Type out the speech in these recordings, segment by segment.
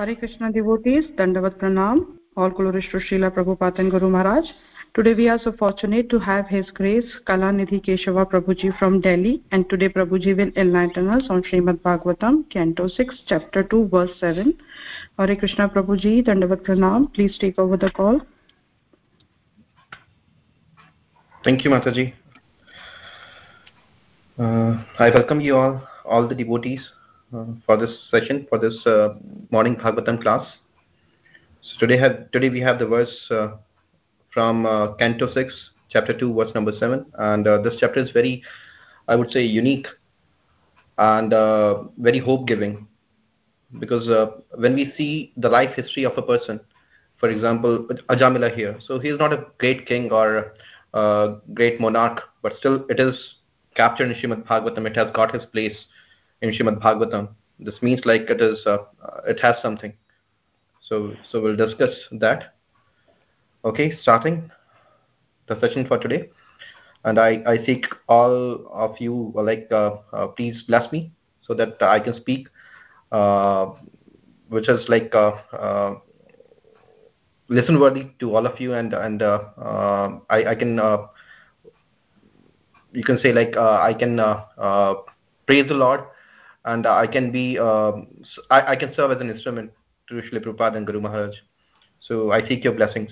हरे Krishna devotees दंडवत प्रणाम all कुलरिष्ट Sheila Prabhu पातन Guru Maharaj today we are so fortunate to have his grace Kala Nidhi Keshava Prabhu ji from Delhi and today Prabhu ji will enlighten on Shrimad Bhagavatam canto six chapter two verse seven Hare Krishna Prabhu ji दंडवत प्रणाम please take over the call thank you Mata ji I welcome you all all the devotees for this session, for this uh, morning Bhagavatam class. So today, have, today we have the verse uh, from uh, Canto 6, chapter 2, verse number 7. And this chapter is very, I would say, unique and very hope-giving. Because when we see the life history of a person, for example, Ajamila here, so he is not a great king or a great monarch, but still it is captured in Shrimad Bhagavatam. It has got his place in Shrimad Bhagavatam. This means like it is, uh, it has something. So, so we'll discuss that. Okay, starting the session for today. And I, I seek all of you, like, uh, uh, please bless me so that I can speak, uh, which is like uh, uh, listen worthy to all of you, and and I, I can you can say like I can praise the Lord and I can be um, I, I, can serve as an instrument to Srila Prabhupada and Guru Maharaj. So I seek your blessings.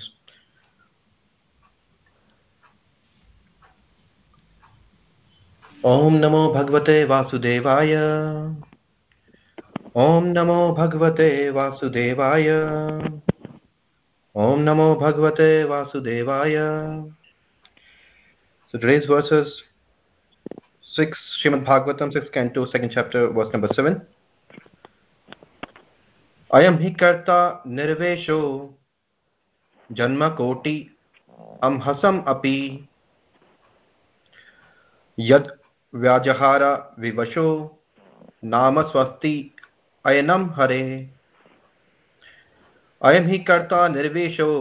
ॐ नमो भगवते वासुदेवाय ॐ नमो भगवते वासुदेवाय ॐ नमो भगवते वासुदेवाय So today's verses 6, Srimad Bhagavatam, 6, Canto, 2nd chapter, verse number 7. Ayam hi karta nirvesho janma koti amhasam api yad vyajahara vivasho नाम स्वस्ति अयनम हरे अयम ही कर्ता निर्वेशो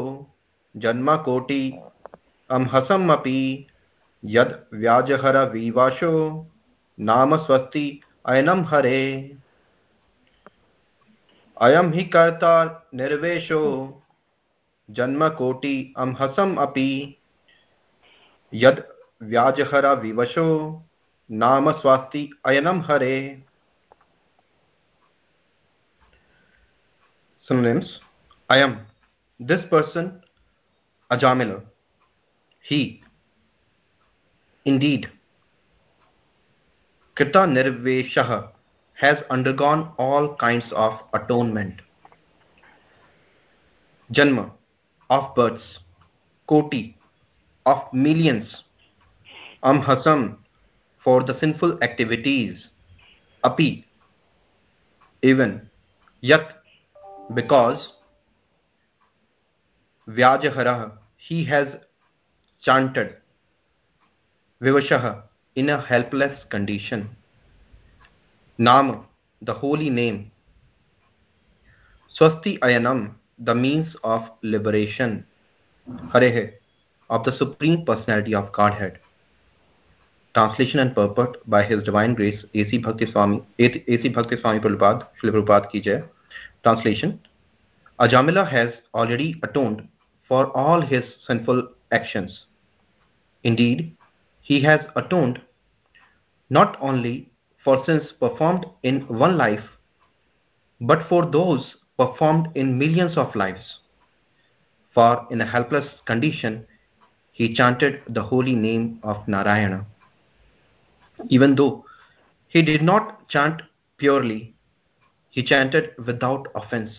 जन्म कोटि अमहसम अपि यद् व्याजहर विवाशो, नाम स्वस्ति अयनं हरे। अयम हि कर्ता निर्वेशो जन्मकोटि अम्हसम् अपि। यद् व्याजहर विवशो, नाम स्वास्ति अयनं हरे। Synonyms, i am this person, ajamila. He Indeed, Krita Nirveshaha has undergone all kinds of atonement. Janma of births, Koti of millions, Amhasam for the sinful activities, Api even, Yat because, Vyajahara he has chanted विवशः in a helpless condition नाम the holy name स्वस्ति अयनम the means of liberation हरे है of the supreme personality of godhead translation and purport by his divine grace A C Bhakti Swami A C भक्ति स्वामी प्रभुपाद श्री प्रभुपाद की जय translation Ajamila has already atoned for all his sinful actions indeed he has atoned not only for sins performed in one life, but for those performed in millions of lives. For in a helpless condition, he chanted the holy name of Narayana. Even though he did not chant purely, he chanted without offense,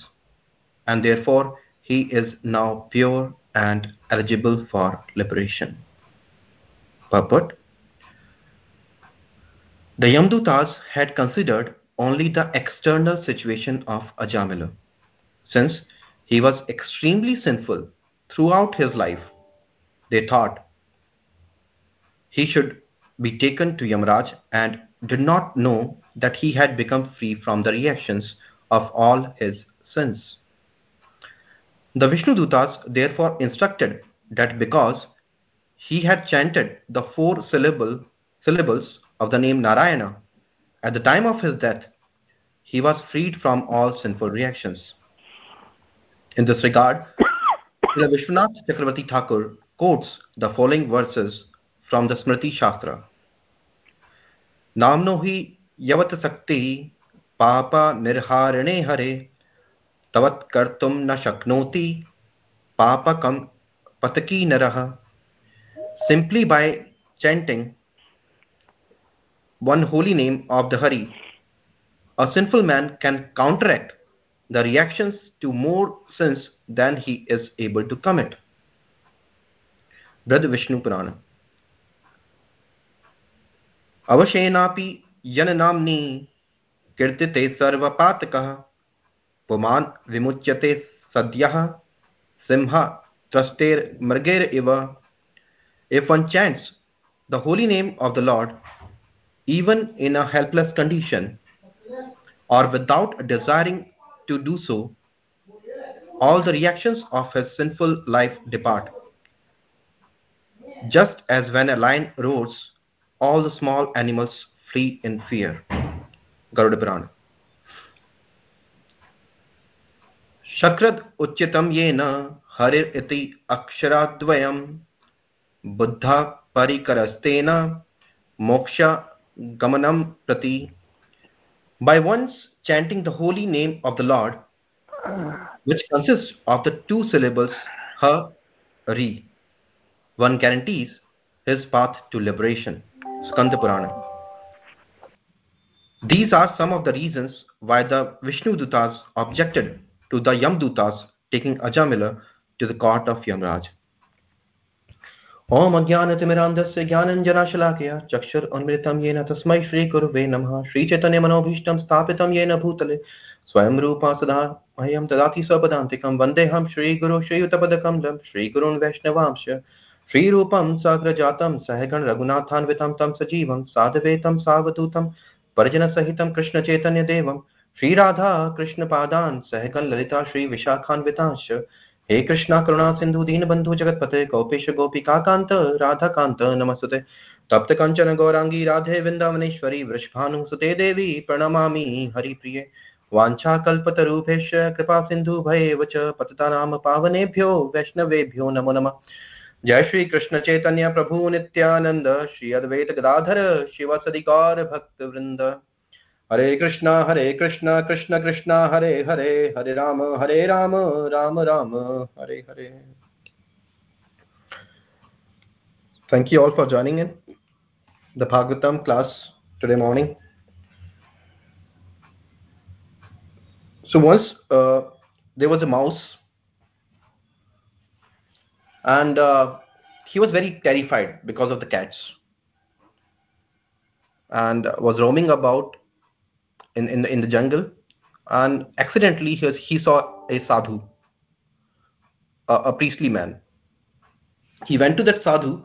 and therefore he is now pure and eligible for liberation. Purport The Yamdutas had considered only the external situation of Ajamila. Since he was extremely sinful throughout his life, they thought he should be taken to Yamraj and did not know that he had become free from the reactions of all his sins. The Vishnu Dutas therefore instructed that because he had chanted the four syllable, syllables of the name Narayana. At the time of his death, he was freed from all sinful reactions. In this regard, Srila Vishwanath Chakravarti Thakur quotes the following verses from the Smriti Shastra. Namnohi yavat sakti papa nirharane hare tavat kartum na shaknoti papakam pataki naraha simply by chanting one holy name of the hari a sinful man can counteract the reactions to more sins than he is able to commit. Brother Vishnu Purana. अवशेनापि यननाम्नि कीर्तिते सर्वपातकः पुमान् विमुच्यते सद्यः Singh truster mrger iva if one chants the holy name of the lord even in a helpless condition or without desiring to do so, all the reactions of his sinful life depart. Just as when a lion roars, all the small animals flee in fear. Garuda Purana. शक्रद उच्चितं येन हरिर् इति अक्षराद्वयं बुद्धा परिकरस्तेन मोक्ष gamanam prati by once chanting the holy name of the Lord, which consists of the two syllables Ha, Ri. One guarantees his path to liberation. Skanda Purana. These are some of the reasons why the Vishnu Dutas objected to the Yam Dutas taking Ajamila to the court of Yamraj. ॐ अज्ञानतिमिरान्धस्य ज्ञानञ्जनाशलाकया चक्षुरुन्मृतं येन तस्मै श्रीगुरुवे नमः। श्रीचैतन्यमनोभीष्टं स्थापितं येन भूतले। स्वयं रूपा सदा मह्यं ददाति स्वपदान्तिकं वन्देऽहं श्रीगुरु श्रीयुतपदकमलं श्रीगुरून् वैष्णवांश श्रीरूपं साग्रजातं सहगण रघुनाथान्वितं तं सजीवं साधवेतं सावधूतं परिजनसहितं कृष्णचैतन्यदेवं श्रीराधा ललिता श्रीविशाखान्वितांश्च। हे कृष्णा, करुणा, सिंधु, दीन, बंधु, जगतपते, कौपेश कांत नमस्ते तप्त कंचन, गौरांगी, राधे, वृंदावनेश्वरी वृषभानुसुते देवी, प्रणमामि, हरिप्रिये। वाञ्छाकल्पतरुभेश्च कृपा, सिंधु भयेव च पततानां पावनेभ्यो, वैष्णवेभ्यो, नमो नमः। जय श्री कृष्ण चैतन्य प्रभु नित्यानंद श्री अद्वैत गदाधर शिव सदिकार भक्त वृंद हरे कृष्णा हरे कृष्णा कृष्ण कृष्णा हरे हरे हरे राम हरे Ram Ram Ram Hare Hare thank you all for joining in the bhagavatam class today morning so once uh, there was a mouse and uh, he was very terrified because of the cats and was roaming about in in the, in the jungle and accidentally he, was, he saw a sadhu, a, a priestly man. He went to that sadhu,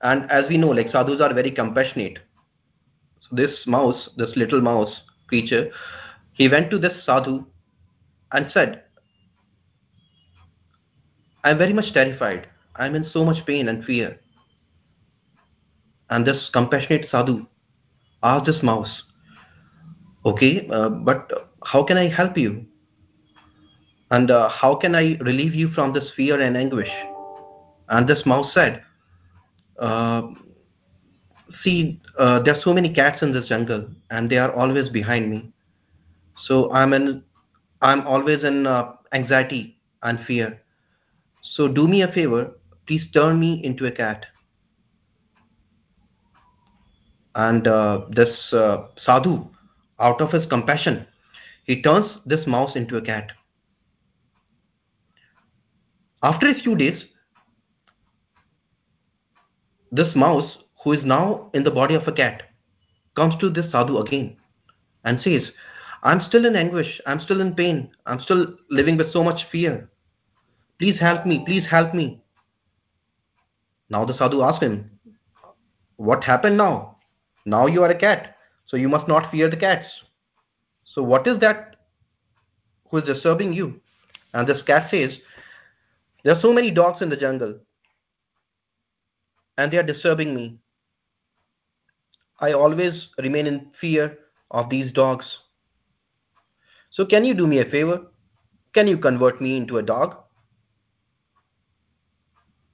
and as we know, like sadhus are very compassionate. So this mouse, this little mouse creature, he went to this sadhu and said, I'm very much terrified. I'm in so much pain and fear. And this compassionate sadhu asked this mouse, Okay, uh, but how can I help you? And uh, how can I relieve you from this fear and anguish? And this mouse said, uh, See, uh, there are so many cats in this jungle, and they are always behind me. So I'm in, I'm always in uh, anxiety and fear. So do me a favor, please turn me into a cat. And uh, this uh, sadhu, out of his compassion, he turns this mouse into a cat. After a few days, this mouse, who is now in the body of a cat, comes to this sadhu again and says, I'm still in anguish, I'm still in pain, I'm still living with so much fear. Please help me, please help me. Now the sadhu asks him, What happened now? Now you are a cat, so you must not fear the cats. So what is that who is disturbing you? And this cat says, There are so many dogs in the jungle, and they are disturbing me. I always remain in fear of these dogs. So can you do me a favor? Can you convert me into a dog?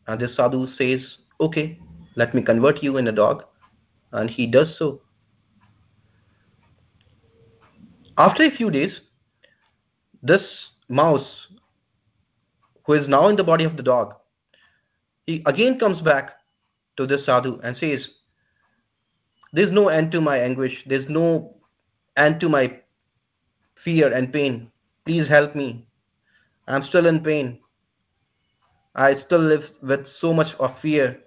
And this sadhu says, Okay, let me convert you in a dog. And he does so. After a few days, this mouse, who is now in the body of the dog, he again comes back to this sadhu and says, There's no end to my anguish, there's no end to my fear and pain. Please help me. I'm still in pain. I still live with so much of fear.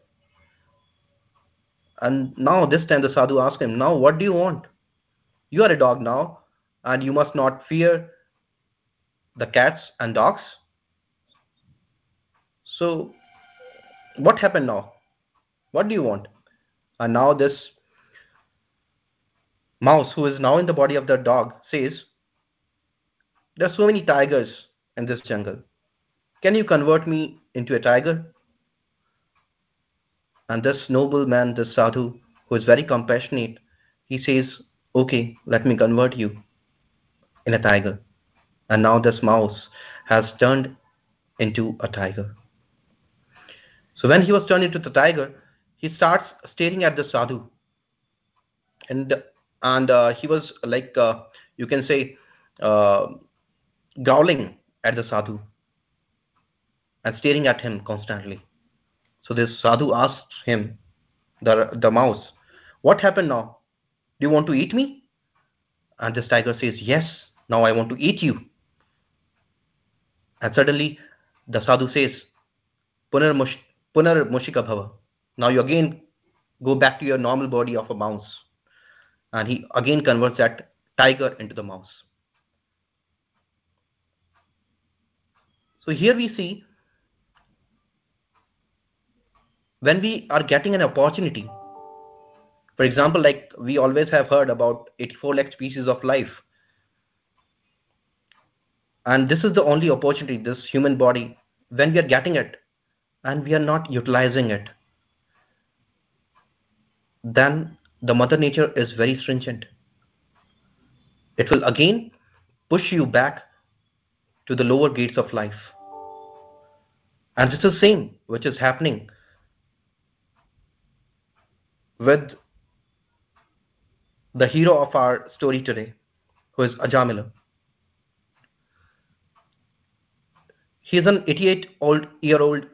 And now, this time, the sadhu asks him, Now, what do you want? You are a dog now, and you must not fear the cats and dogs. So, what happened now? What do you want? And now, this mouse, who is now in the body of the dog, says, There are so many tigers in this jungle. Can you convert me into a tiger? And this noble man, this sadhu, who is very compassionate, he says, Okay, let me convert you in a tiger. And now this mouse has turned into a tiger. So when he was turned into the tiger, he starts staring at the sadhu. And and uh, he was like, uh, you can say, uh, growling at the sadhu and staring at him constantly. So this sadhu asked him, the, the mouse, What happened now? Do you want to eat me? And this tiger says, Yes, now I want to eat you. And suddenly the sadhu says, Punar, mushika bhava. Now you again go back to your normal body of a mouse. And he again converts that tiger into the mouse. So here we see when we are getting an opportunity, for example, like we always have heard about 84 lakh species of life. And this is the only opportunity, this human body, when we are getting it and we are not utilizing it, then the mother nature is very stringent. It will again push you back to the lower gates of life. And it's the same which is happening with the hero of our story today, who is Ajamila. He is an 88 old year old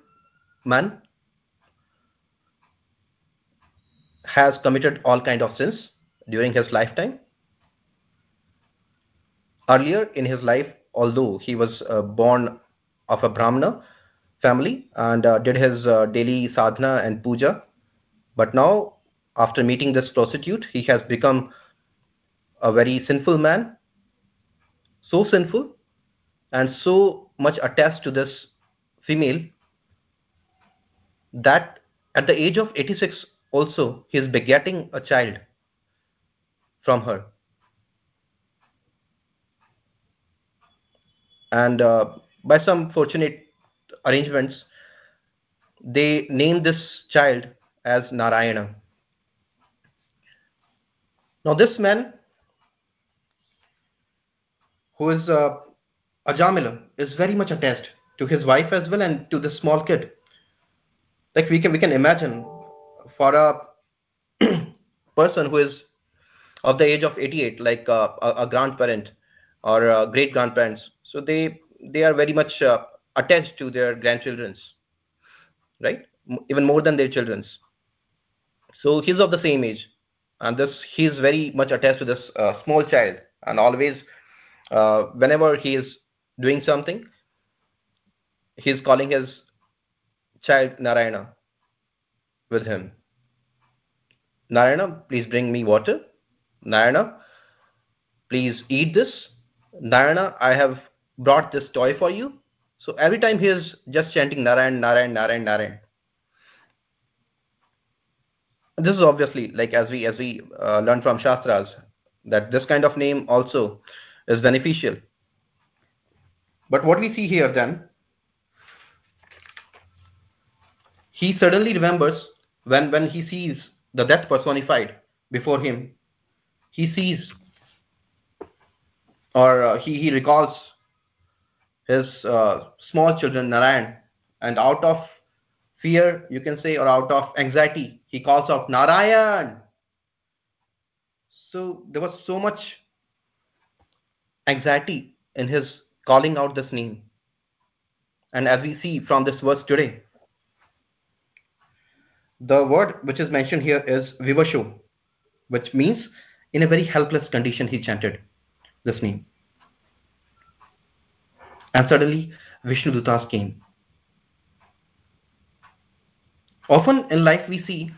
man, has committed all kind of sins during his lifetime. Earlier in his life, although he was uh, born of a Brahmana family and uh, did his uh, daily sadhana and puja, but now after meeting this prostitute, he has become a very sinful man, so sinful and so much attached to this female that at the age of 86 also he is begetting a child from her. And uh, by some fortunate arrangements, they name this child as Narayana. Now, this man, who is uh, Ajamila, is very much attached to his wife as well and to the small kid. Like we can we can imagine for a person who is of the age of 88, like uh, a, a, grandparent or uh, great grandparents, so they they are very much uh, attached to their grandchildrens, right? Even more than their childrens. So he's of the same age and this he is very much attached to this uh, small child and always whenever he is doing something he is calling his child narayana with him. Narayana please bring me water. Narayana please eat this. Narayana i have brought this toy for you. So every time he is just chanting narayan narayan narayan narayan. This is obviously like as we as we uh, learn from shastras that this kind of name also is beneficial but what we see here then he suddenly remembers when when he sees the death personified before him he sees or uh, he, he recalls his uh, small children, Narayan, and out of fear, you can say, or out of anxiety, he calls out, Narayan! So there was so much anxiety in his calling out this name. And as we see from this verse today, the word which is mentioned here is vivasho, which means in a very helpless condition he chanted this name. And suddenly Vishnu Dutas came. Often in life we see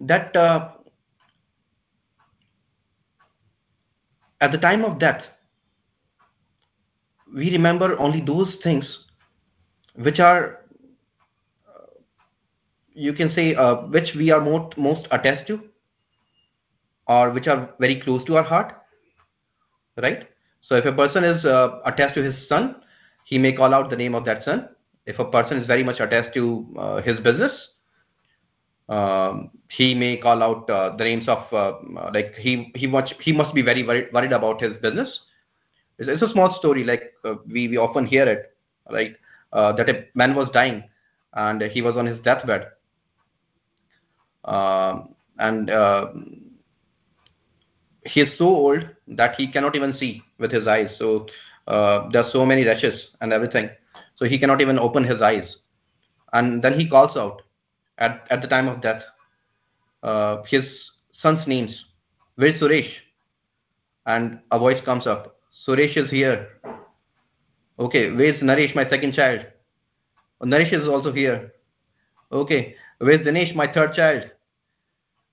that uh, at the time of death, we remember only those things which are you can say uh, which we are most most attached to or which are very close to our heart right? So if a person is uh, attached to his son he may call out the name of that son. If a person is very much attached to uh, his business um, he may call out uh, the names of uh, like he he much he must be very worried, worried about his business it's, a small story like uh, we we often hear it right that a man was dying and he was on his deathbed um, and uh, he is so old that he cannot even see with his eyes. So uh, there are so many rashes and everything. So he cannot even open his eyes. And then he calls out at, at the time of death uh, his son's names. Where's Suresh? And a voice comes up. Suresh is here. Okay, where's Naresh, my second child? Oh, Naresh is also here. Okay, where's Dinesh, my third child?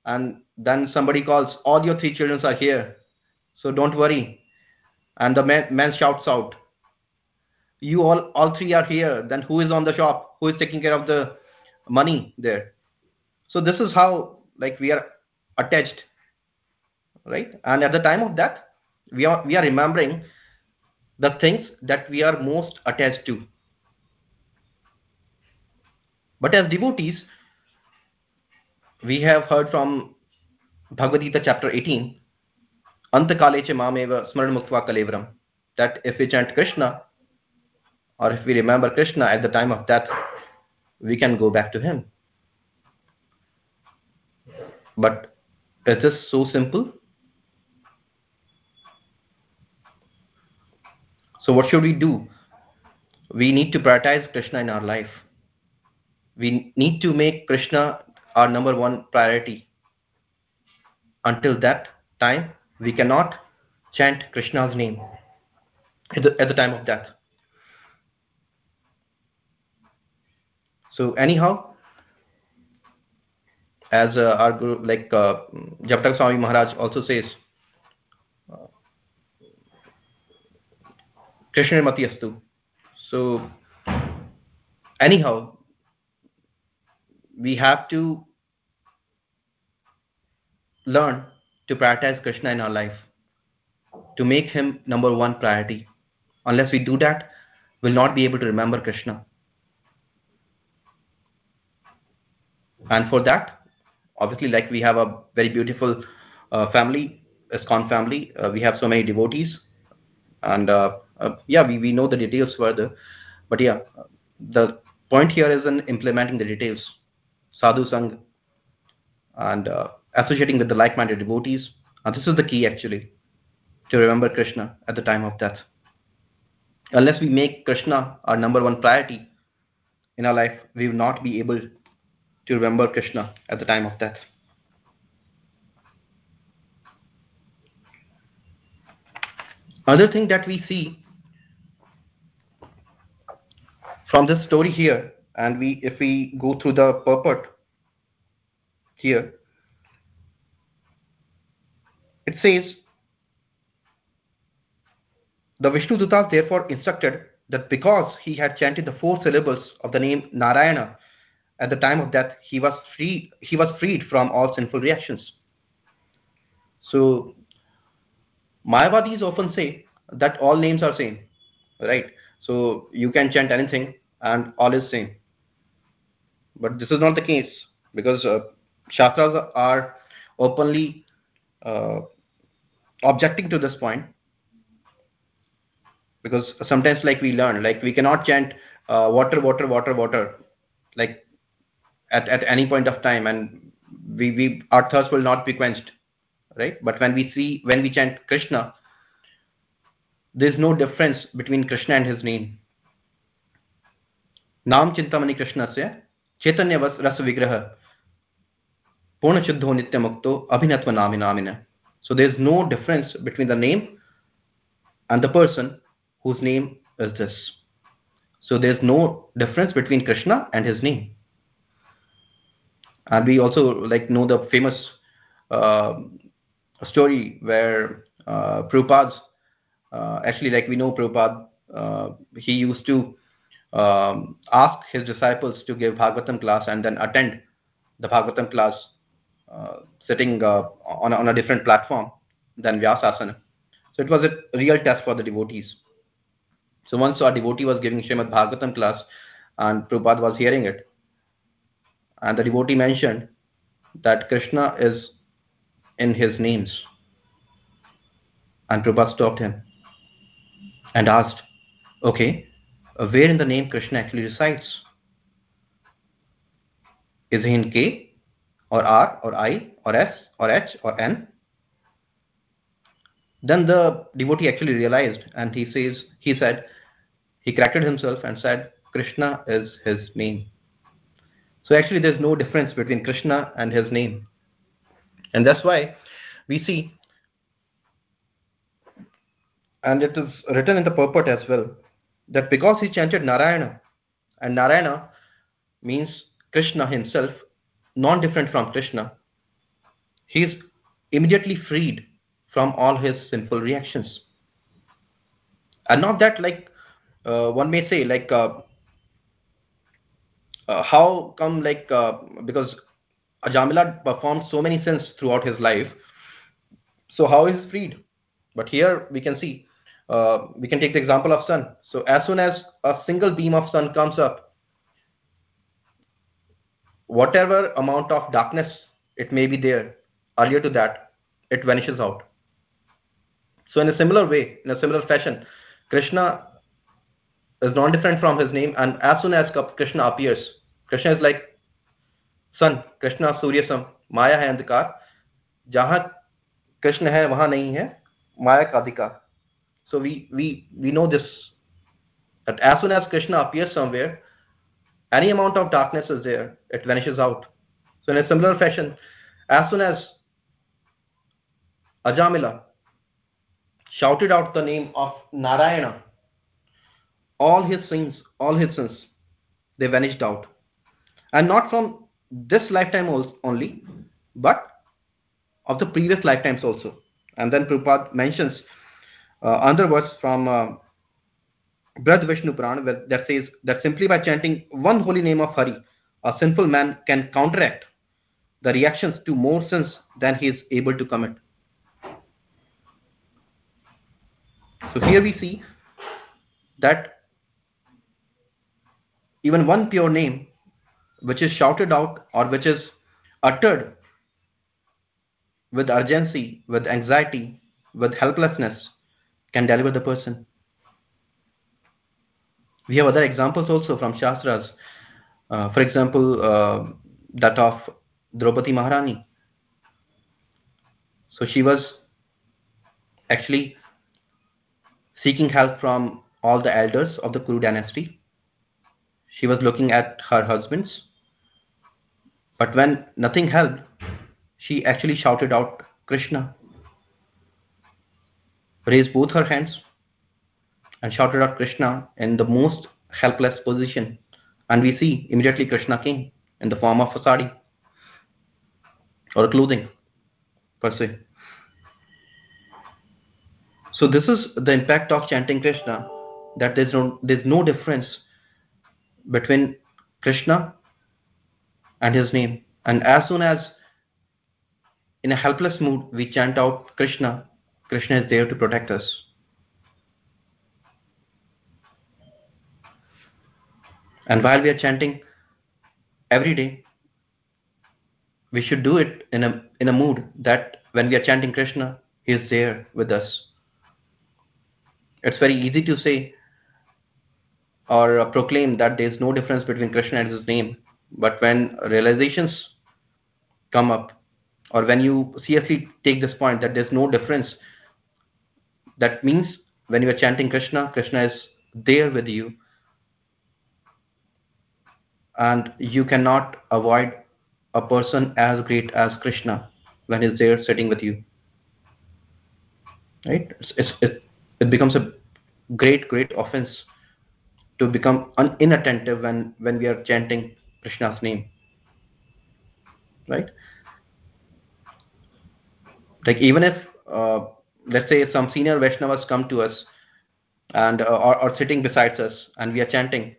and then somebody calls all your three children are here so don't worry and the man, man shouts out you all all three are here then who is on the shop who is taking care of the money there so this is how like we are attached right and at the time of that we are we are remembering the things that we are most attached to but as devotees we have heard from Bhagavad Gita chapter 18, Antakale che mameva smaran muktva that if we chant Krishna, or if we remember Krishna at the time of death, we can go back to him. But is this so simple? So what should we do? We need to prioritize Krishna in our life. We need to make Krishna our number one priority. Until that time, we cannot chant Krishna's name at the, at the time of death. So anyhow, as uh, our guru, like uh, Jayapataka Swami Maharaj also says, uh, Krishna Mati Astu. So anyhow, we have to learn to prioritize Krishna in our life, to make him number one priority. Unless we do that, we'll not be able to remember Krishna. And for that, obviously, like we have a very beautiful uh, family, ISKCON family, uh, we have so many devotees. And uh, yeah, we, we know the details further. But yeah, the point here is in implementing the details sadhu sang, and uh, associating with the like-minded devotees. And this is the key actually to remember Krishna at the time of death. Unless we make Krishna our number one priority in our life, we will not be able to remember Krishna at the time of death. Other thing that we see from this story here and we if we go through the purport here it says the Vishnu Dutas therefore instructed that because he had chanted the four syllables of the name Narayana at the time of death, he was free he was freed from all sinful reactions. So Mayavadis often say that all names are same, right? So you can chant anything and all is same. But this is not the case because uh, Shastras are openly uh, objecting to this point. because sometimes like we learn like we cannot chant uh, water water water water like at, at any point of time and we, we our thirst will not be quenched right but when we see when we chant krishna there's no difference between krishna and his name नाम चिंतामणि कृष्णस्य चैतन्य रस विग्रह पूर्ण शुद्धो नित्य मुक्तो abhinatva nami namina so there's no difference between the name and the person whose name is this so there's no difference between krishna and his name and we also like know the famous uh, story where uh, Prabhupada, uh, actually like we know Prabhupada, uh, he used to um, ask his disciples to give Bhagavatam class and then attend the Bhagavatam class uh, sitting uh, on, a, on a different platform than Vyasasana. So it was a real test for the devotees. So once a devotee was giving Srimad Bhagavatam class and Prabhupada was hearing it, and the devotee mentioned that Krishna is in his names. And Prabhupada stopped him and asked, Okay, Uh, where in the name Krishna actually resides? Is he in K or R or I or S or H or N? Then the devotee actually realized and he says he said he corrected himself and said Krishna is his name. So actually there's no difference between Krishna and his name. And that's why we see, and it is written in the purport as well, that because he chanted Narayana, and Narayana means Krishna himself, non different from Krishna, he is immediately freed from all his sinful reactions. And not that, like uh, one may say, like uh, uh, how come, like uh, because Ajamila performed so many sins throughout his life, so how is he freed? But here we can see, uh, we can take the example of sun. So as soon as a single beam of sun comes up, whatever amount of darkness it may be there earlier to that, it vanishes out. So in a similar way, in a similar fashion, Krishna is not different from his name, and as soon as Krishna appears, Krishna is like sun, Krishna Surya Sam, Maya hai andhikar. Jahan Krishna hai, wahan nahi hai, Maya adhikar. So we, we, we know this, that as soon as Krishna appears somewhere, any amount of darkness is there, it vanishes out. So in a similar fashion, as soon as Ajamila shouted out the name of Narayana, all his sins, all his sins, they vanished out. And not from this lifetime only, but of the previous lifetimes also. And then Prabhupada mentions another verse from uh, Brihad Vishnu Puran that says that simply by chanting one holy name of Hari, a sinful man can counteract the reactions to more sins than he is able to commit. So here we see that even one pure name which is shouted out or which is uttered with urgency, with anxiety, with helplessness can deliver the person. We have other examples also from Shastras. Uh, for example, uh, that of Draupadi Maharani. So she was actually seeking help from all the elders of the Kuru dynasty. She was looking at her husbands. But when nothing helped, she actually shouted out, Krishna. Raised both her hands and shouted out Krishna in the most helpless position. And we see immediately Krishna came in the form of a sari or clothing per se. So this is the impact of chanting Krishna, that there's no, there's no difference between Krishna and his name. And as soon as in a helpless mood we chant out Krishna, Krishna is there to protect us. And while we are chanting every day, we should do it in a in a mood that when we are chanting Krishna, He is there with us. it's very easy to say or proclaim that there is no difference between Krishna and his name. But when realizations come up, or when you seriously take this point that there's no difference, that means when you are chanting Krishna, Krishna is there with you, and you cannot avoid a person as great as Krishna when he's there sitting with you. Right? It's, it's, it, it becomes a great, great offense to become un- inattentive when, when we are chanting Krishna's name. Right? Like even if, uh, let's say, some senior Vaishnavas come to us and uh, sitting beside us and we are chanting,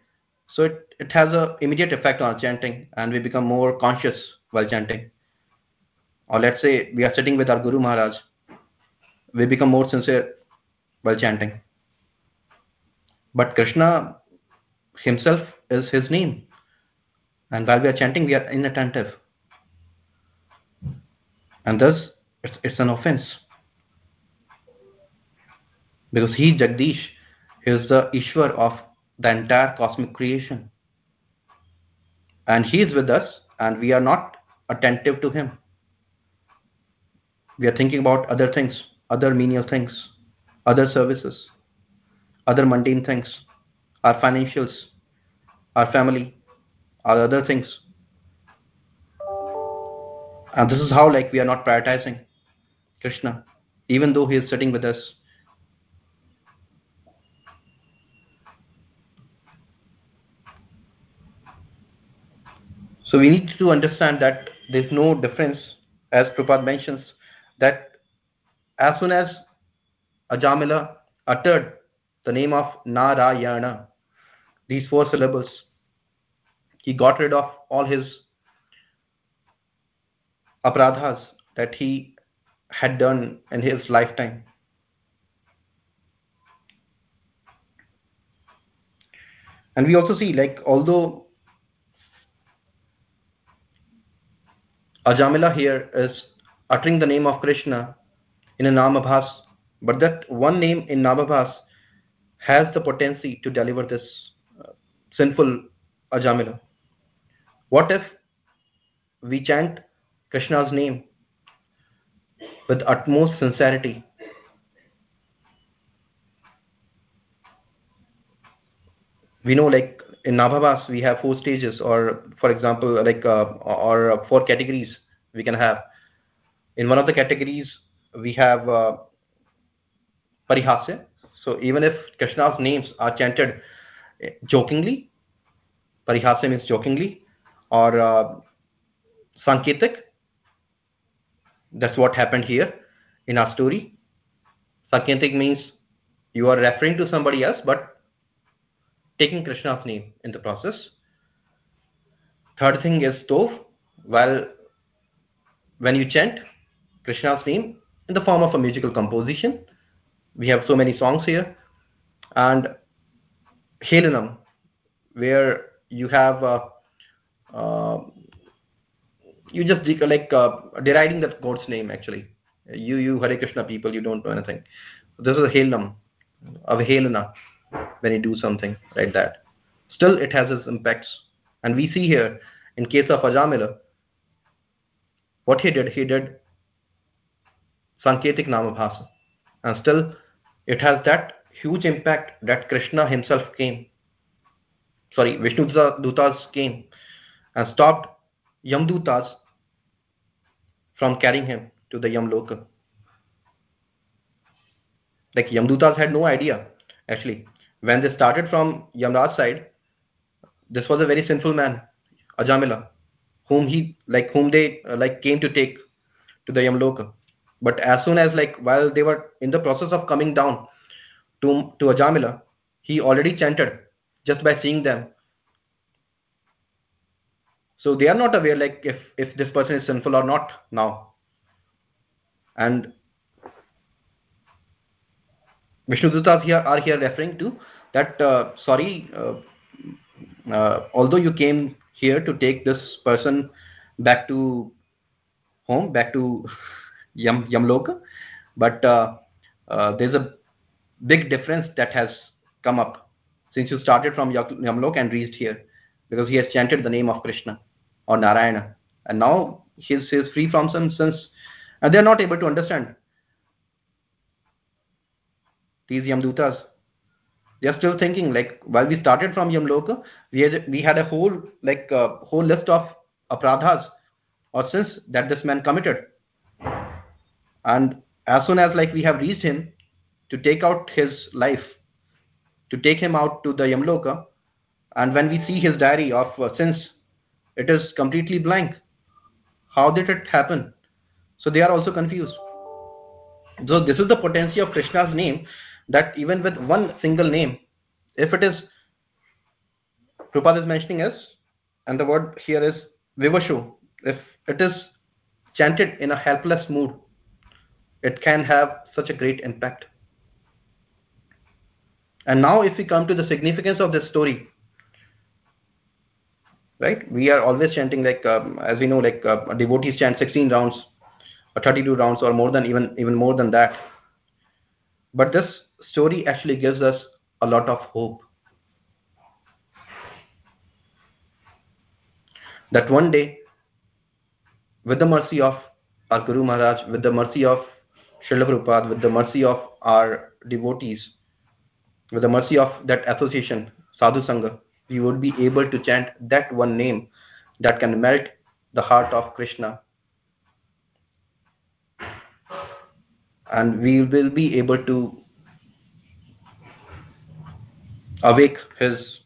so it, it has a immediate effect on chanting and we become more conscious while chanting. Or let's say we are sitting with our Guru Maharaj, we become more sincere while chanting. But Krishna himself is his name. And while we are chanting, we are inattentive. And thus, it's, it's an offense. Because he, is Jagdish, is the Ishwar of the entire cosmic creation. And he is with us, and we are not attentive to him. We are thinking about other things, other menial things, other services, other mundane things, our financials, our family, our other things. And this is how like we are not prioritizing Krishna, even though he is sitting with us. So we need to understand that there's no difference, as Prabhupada mentions, that as soon as Ajamila uttered the name of Narayana, these four syllables, he got rid of all his apradhas that he had done in his lifetime. And we also see, like, although Ajamila here is uttering the name of Krishna in a Namabhas, but that one name in Namabhas has the potency to deliver this uh, sinful Ajamila. What if we chant Krishna's name with utmost sincerity? We know, like in Namabhas, we have four stages, or for example, like uh, or four categories we can have. In one of the categories, we have uh, parihasya. So even if Krishna's names are chanted jokingly, parihasya means jokingly, or uh, sanketik. That's what happened here in our story. Sanketik means you are referring to somebody else, but taking Krishna's name in the process. Third thing is tov, Well, when you chant Krishna's name in the form of a musical composition. We have so many songs here. And Helanam, where you have uh, uh, you just like uh, deriding that God's name actually. You, you Hare Krishna people, you don't know anything. This is a Helanam, of Helana, when you do something like that. Still, it has its impacts. And we see here, in case of Ajamila, what he did, he did Sanketik Namabhasa. And still, it has that huge impact that Krishna himself came. Sorry, Vishnu Dutas came and stopped Yamdutas from carrying him to the Yamloka. Like Yamdutas had no idea, actually. When they started from Yamraj side, this was a very sinful man, Ajamila, whom he like whom they uh, like came to take to the Yamloka. But as soon as like while they were in the process of coming down to to Ajamila, he already chanted just by seeing them. So they are not aware like if if this person is sinful or not now. And Vishnudutas here are here referring to that uh, sorry uh, uh, although you came here to take this person back to home back to Yam Yamloka but there's a big difference that has come up since you started from Yamlok and reached here because he has chanted the name of Krishna or Narayana. And now he is, free from some sense and they are not able to understand. These Yamdutas, they are still thinking like while we started from Yamloka, we had, we had a whole like uh, whole list of apradhas or sins that this man committed. And as soon as like we have reached him to take out his life, to take him out to the Yamloka, and when we see his diary of uh, sins, it is completely blank. How did it happen? So they are also confused. So this is the potency of Krishna's name that even with one single name, if it is, Prabhupada is mentioning as, and the word here is vivashu, if it is chanted in a helpless mood, it can have such a great impact. And now if we come to the significance of this story, right, we are always chanting like, um, as we know, like uh, devotees chant 16 rounds or 32 rounds or more than even, even more than that. But this story actually gives us a lot of hope. That one day, with the mercy of our Guru Maharaj, with the mercy of Srila Prabhupada, with the mercy of our devotees, with the mercy of that association, Sadhu Sangha, we would be able to chant that one name that can melt the heart of Krishna. And we will be able to awake his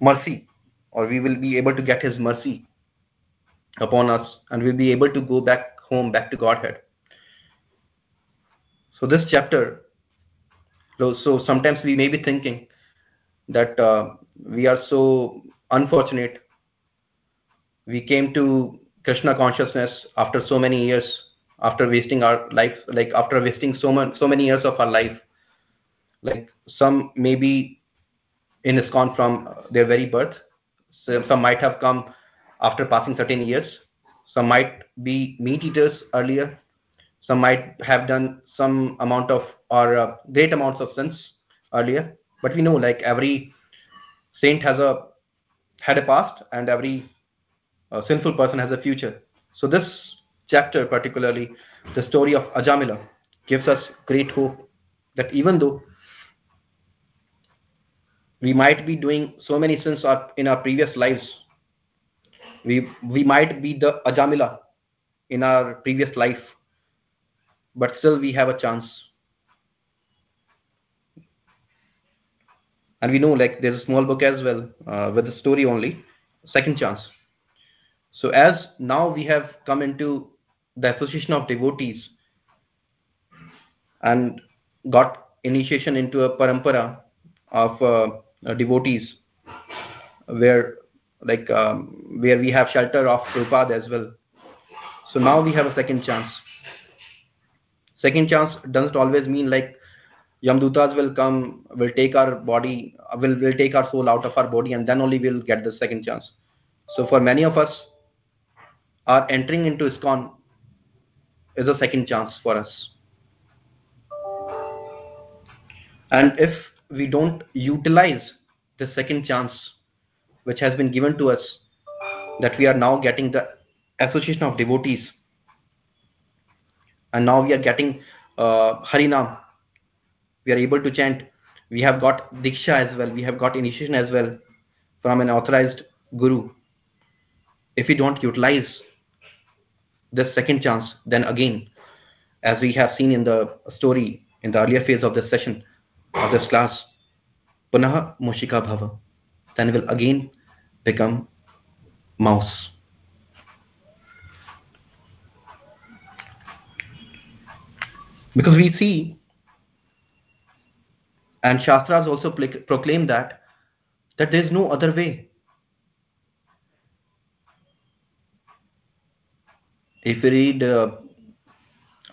mercy, or we will be able to get his mercy upon us, and we'll be able to go back home, back to Godhead. So, this chapter so sometimes we may be thinking that uh, we are so unfortunate. We came to Krishna consciousness after so many years, after wasting our life, like after wasting so, much, so many years of our life. Like some maybe in ISKCON from their very birth. So some might have come after passing certain years. Some might be meat eaters earlier. Some might have done some amount of or uh, great amounts of sins earlier. But we know like every saint has a had a past and every uh, sinful person has a future. So this chapter particularly, the story of Ajamila, gives us great hope that even though we might be doing so many sins in our previous lives, we, we might be the Ajamila in our previous life, but still we have a chance. And we know like there's a small book as well uh, with the story only second chance. So as now we have come into the association of devotees and got initiation into a parampara of uh, devotees where like um, where we have shelter of Prabhupada as well so now we have a second chance second chance doesn't always mean like Yamdutas will come, will take our body, will, will take our soul out of our body, and then only we'll get the second chance. So for many of us, our entering into ISKCON is a second chance for us. And if we don't utilize the second chance which has been given to us, that we are now getting the association of devotees, and now we are getting uh, Harinam, we are able to chant. We have got diksha as well. We have got initiation as well from an authorized guru. If we don't utilize this second chance then again as we have seen in the story in the earlier phase of this session of this class punah mushika bhava then will again become mouse because we see and Shastras also proclaim that that there is no other way. If we read uh,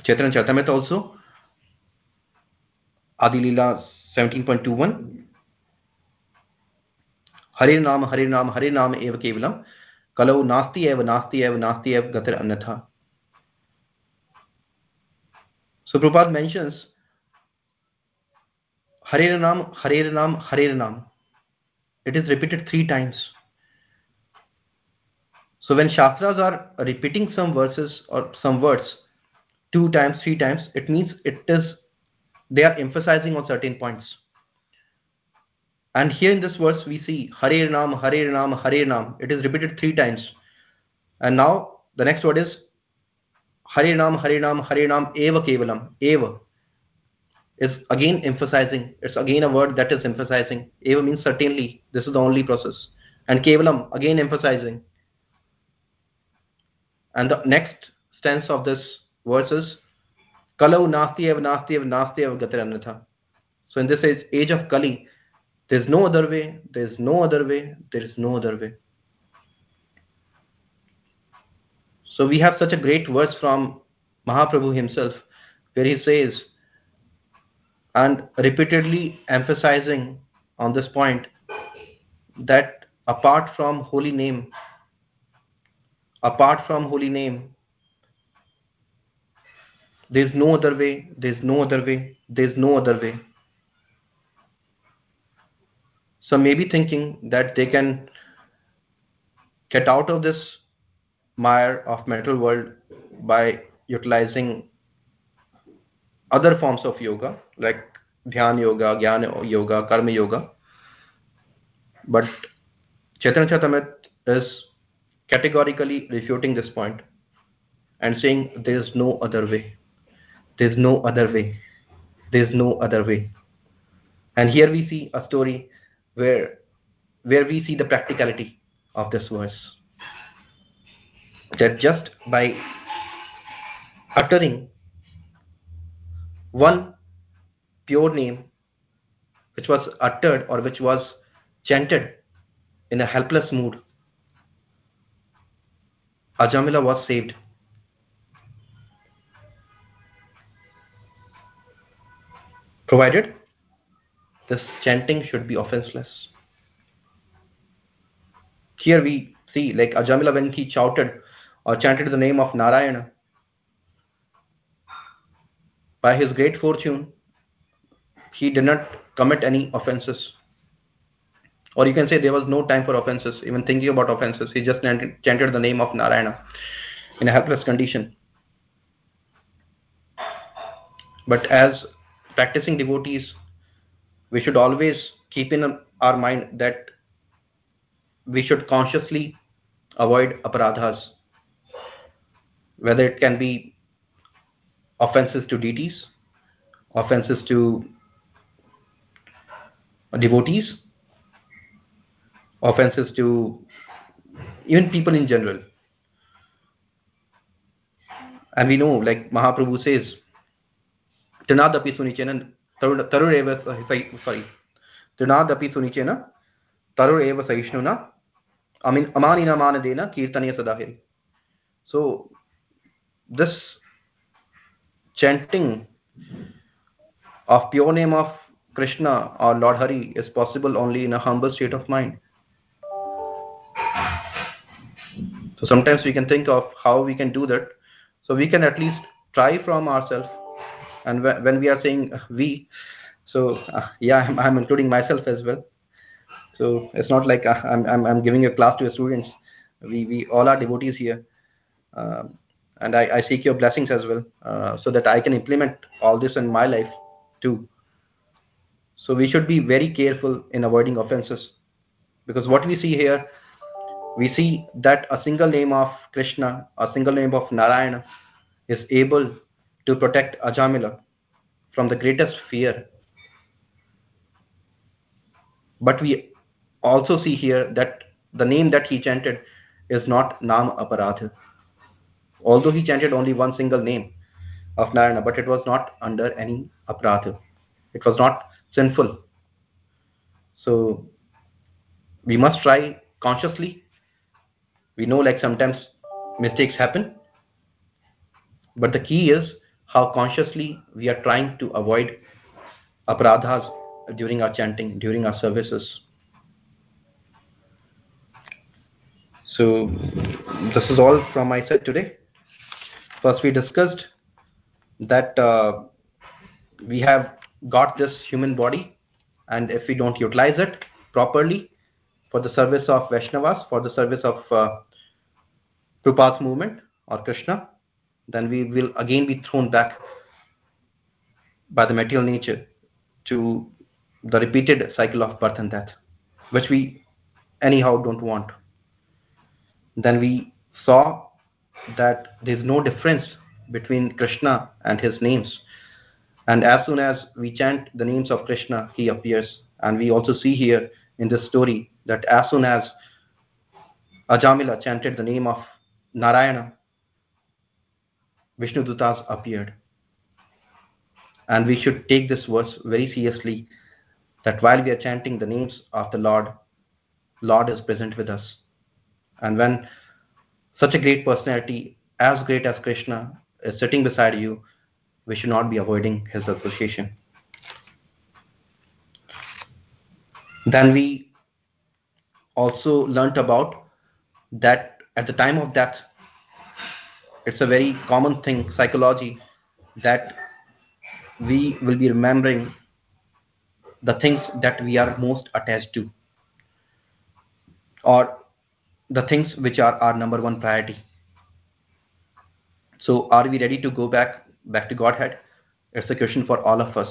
Chaitanya Charitamrita also, Adi Leela 17.21, Hare Nam, Hare Nam, Hare Nam eva kevalam, kalau nasti eva, nasti eva, nasti eva gatir annatha. So Prabhupada mentions Hare Nam, Hare Nam, Hare Nam. It is repeated three times. So when Shastras are repeating some verses or some words two times, three times, it means it is they are emphasizing on certain points. And here in this verse we see Hare Nam, Hare Nam, Hare Nam. It is repeated three times. And now the next word is Hare Nam, Hare Nam, Hare Nam, Eva Kevalam, Eva is again emphasizing. It's again a word that is emphasizing. Eva means certainly. This is the only process. And Kevalam, again emphasizing. And the next stance of this verse is Kalau nasti ev nasti ev nasti ev gatir So in this age of Kali, there is no other way, there is no other way, there is no other way. So we have such a great verse from Mahaprabhu himself where he says, and repeatedly emphasizing on this point that apart from holy name apart from holy name there's no other way. There's no other way. There's no other way so maybe thinking that they can get out of this mire of mental world by utilizing other forms of yoga like dhyan yoga, jnana yoga, karma yoga. But Chaitanya Charitamrita is categorically refuting this point and saying there is no other way. There is no other way. There is no other way. And here we see a story where where we see the practicality of this verse. That just by uttering one pure name which was uttered or which was chanted in a helpless mood, Ajamila was saved. Provided this chanting should be offenseless. Here we see, like Ajamila, when he shouted or chanted the name of Narayana, by his great fortune, he did not commit any offenses. Or you can say there was no time for offenses, even thinking about offenses. He just chanted the name of Narayana in a helpless condition. But as practicing devotees, we should always keep in our mind that we should consciously avoid aparadhas, whether it can be offenses to deities, offenses to devotees, offenses to even people in general. And we know, like Mahaprabhu says, तरुण तरुण sorry तृणादपि सुनिचेन तरुण एव सहिष्णुना, अमीन अमानिन मानदेन कीर्तने सदा him so this chanting of pure name of Krishna और lord Hari is possible only in a humble state of mind So, sometimes we can think of how we can do that. So, we can at least try from ourselves. And when we are saying we, so uh, yeah, I'm, I'm, including myself as well. So it's not like uh, I'm, I'm, I'm, giving a class to the students. We, we all are devotees here. Um, and I, I, seek your blessings as well uh, so that I can implement all this in my life too. So we should be very careful in avoiding offenses because what we see here, we see that a single name of Krishna, a single name of Narayana is able to protect Ajamila from the greatest fear. But we also see here that the name that he chanted is not Nam Aparadha although he chanted only one single name of Narayana, but it was not under any aparadha. It was not sinful. So we must try consciously. We know like sometimes mistakes happen, but the key is how consciously we are trying to avoid aparadhas during our chanting, during our services. So this is all from my side today. First, we discussed that uh, we have got this human body and if we don't utilize it properly for the service of Vaishnavas, for the service of uh, Prabhupada's movement or Krishna, then we will again be thrown back by the material nature to the repeated cycle of birth and death, which we anyhow don't want. Then we saw that there's no difference between Krishna and his names. And as soon as we chant the names of Krishna, he appears. And we also see here in this story that as soon as Ajamila chanted the name of Narayana, Vishnu Dutas appeared. And we should take this verse very seriously that while we are chanting the names of the Lord, Lord is present with us. And when such a great personality, as great as Krishna, is sitting beside you, we should not be avoiding his association. Then we also learnt about that at the time of death, it's a very common thing, psychology, that we will be remembering the things that we are most attached to or the things which are our number one priority. So are we ready to go back back to godhead? It's a question for all of us.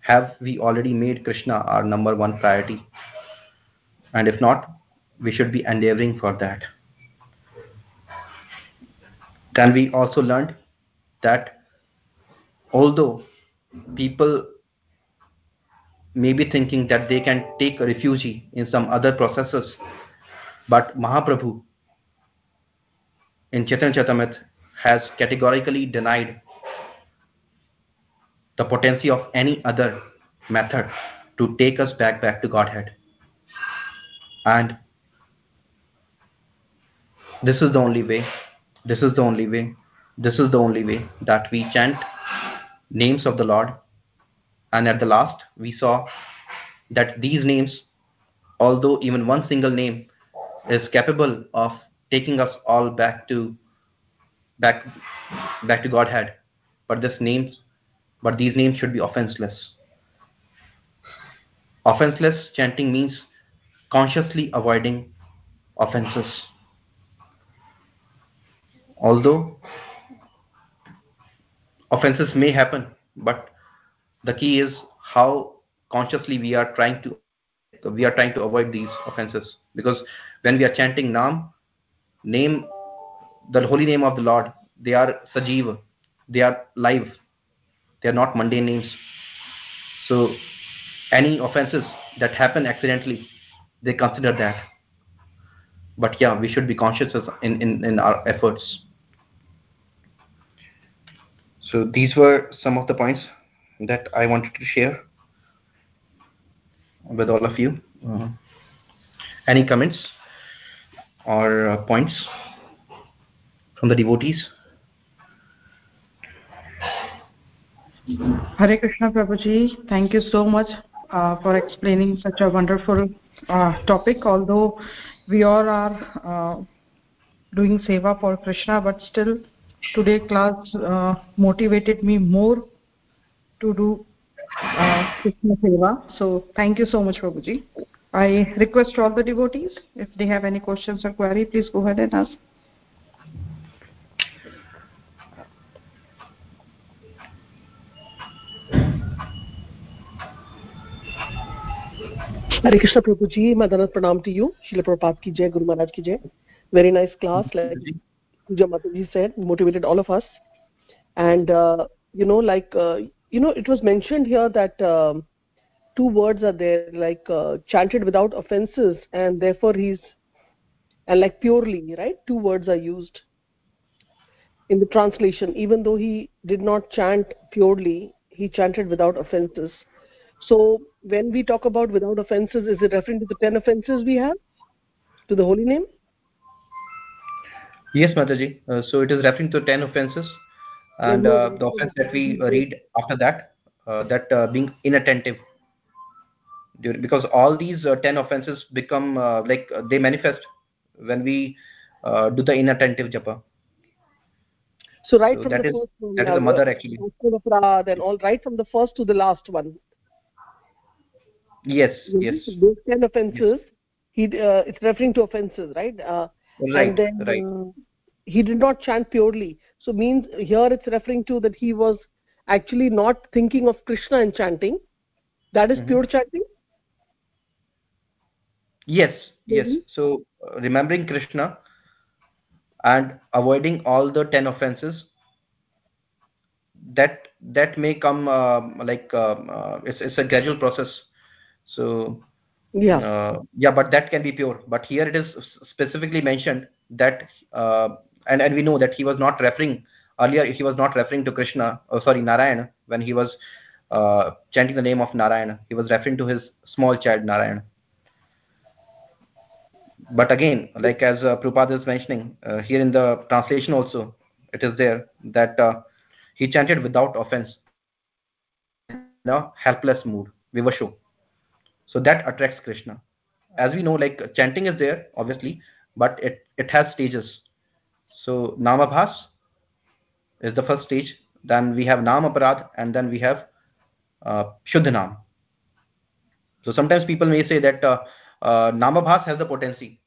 Have we already made krishna our number one priority? And if not we should be endeavoring for that then we also learned that although people may be thinking that they can take a refuge in some other processes. But Mahaprabhu in Chaitanya Charitamrita has categorically denied the potency of any other method to take us back back to Godhead. And this is the only way, this is the only way, this is the only way that we chant names of the Lord. And at the last we saw that these names although even one single name is capable of taking us all back to back back to godhead. But this names but these names should be offenseless. Offenseless chanting means consciously avoiding offenses although offenses may happen but the key is how consciously we are trying to we are trying to avoid these offenses. Because when we are chanting nam name the holy name of the lord they are sajiva they are live they are not mundane names. So any offenses that happen accidentally they consider that. But yeah we should be conscious in, in, in our efforts so these were some of the points that I wanted to share with all of you. Uh, any comments or uh, points from the devotees? Hare Krishna Prabhuji, thank you so much uh, for explaining such a wonderful uh, topic. Although we all are uh, doing seva for Krishna, but still today class uh, motivated me more to do uh, Krishna Seva. So thank you so much, Prabhuji. I request all the devotees, if they have any questions or query, please go ahead and ask. Hare Krishna Prabhuji, Madanat Pranam to you. Srila Prabhupada ki jai, Guru Maharaj ki jai. Very nice class, like Mataji said, motivated all of us. And, uh, you know, like uh, you know it was mentioned here that um, two words are there like uh, chanted without offenses and therefore he's and like purely right? Two words are used in the translation. Even though he did not chant purely he chanted without offenses. So when we talk about without offenses is it referring to the 10 offenses we have? To the holy name yes mataji. Uh, so it is referring to 10 offenses and uh, the offense that we read after that uh, that uh, being inattentive. Because all these 10 offenses become like they manifest when we do the inattentive japa. So right so from the is, first one, that is the mother actually. then all right from the first to the last one. Yes yes. those 10 offenses he uh, it's referring to offenses right? Uh, right and then right. uh, he did not chant purely. So means here it's referring to that he was actually not thinking of krishna and chanting. That is Mhm. pure chanting? Yes yes. Mhm. so uh, remembering krishna and avoiding all the 10 offenses that that may come um like um, uh, it's it's a gradual process. So yeah. Uh, yeah but that can be pure. But here it is specifically mentioned that uh, and and we know that he was not referring earlier he was not referring to krishna oh sorry narayana when he was uh, chanting the name of narayana he was referring to his small child narayana but again like as uh, Prabhupada is mentioning uh, here in the translation also it is there that uh, he chanted without offense in a helpless mood vivasho so that attracts krishna. As we know like chanting is there obviously but it it has stages. So namabhas is the first stage then we have nam aparad and then we have uh, shuddha nam so sometimes people may say that uh, uh, namabhas has the potency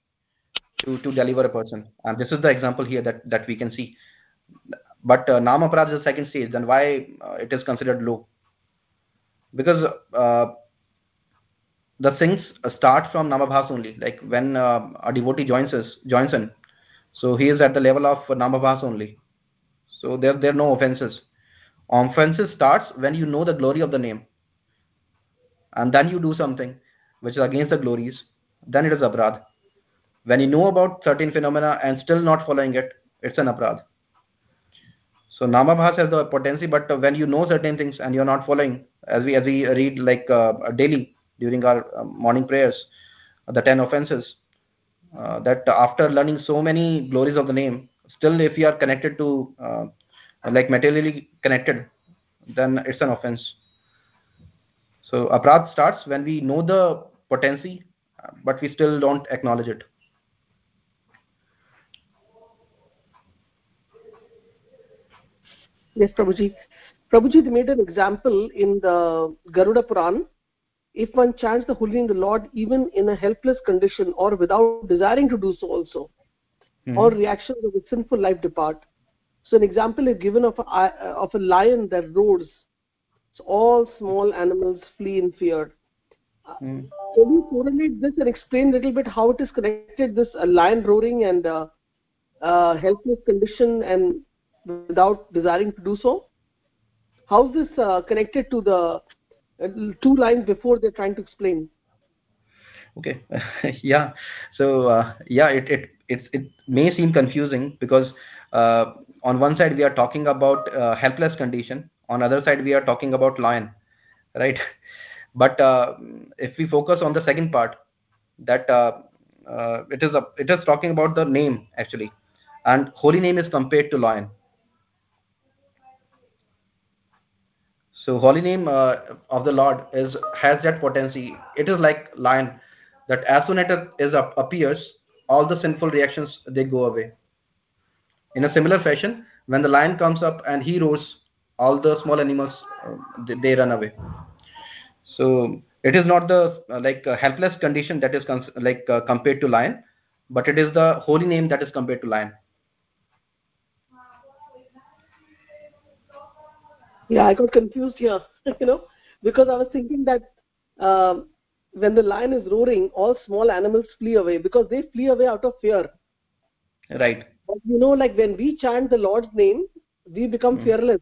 to to deliver a person. And this is the example here that that we can see. But uh, nam is the second stage then why uh, it is considered low? Because uh, the things start from namabhas only. Like when uh, a devotee joins us joins in so he is at the level of namabhas only. So there there are no offenses. Offenses starts when you know the glory of the name. And then you do something which is against the glories. Then it is aparad when you know about certain phenomena and still not following it it's an aparad so namabhas has the potency but when you know certain things and you're not following as we as we read like uh, daily during our uh, morning prayers the 10 offenses uh, that after learning so many glories of the name still if you are connected to uh, like materially connected then it's an offense. So aparad starts when we know the potency uh, but we still don't acknowledge it. Yes prabhuji. Prabhuji made an example in the garuda puran if one chants the holy name of the lord even in a helpless condition or without desiring to do so also Mhm. all reactions of the sinful life depart so an example is given of a of a lion that roars so all small animals flee in fear Mhm. can you correlate this and explain a little bit how it is connected this uh, lion roaring and uh, uh, helpless condition and without desiring to do so how is this uh, connected to the uh, two lines before they're trying to explain. Okay. Yeah. So uh, yeah it, it it it may seem confusing because uh, on one side we are talking about uh, helpless condition. On other side we are talking about lion right? But uh, if we focus on the second part that uh, uh, it is a, it is talking about the name actually. And holy name is compared to lion so holy name uh, of the lord is has that potency. It is like lion that as soon as it is up, appears all the sinful reactions they go away. In a similar fashion when the lion comes up and he roars all the small animals uh, they, they run away. So it is not the uh, like uh, helpless condition that is like uh, compared to lion but it is the holy name that is compared to lion yeah i got confused here you know because i was thinking that um, when the lion is roaring all small animals flee away because they flee away out of fear. Right. But you know like when we chant the lord's name we become Mm. fearless.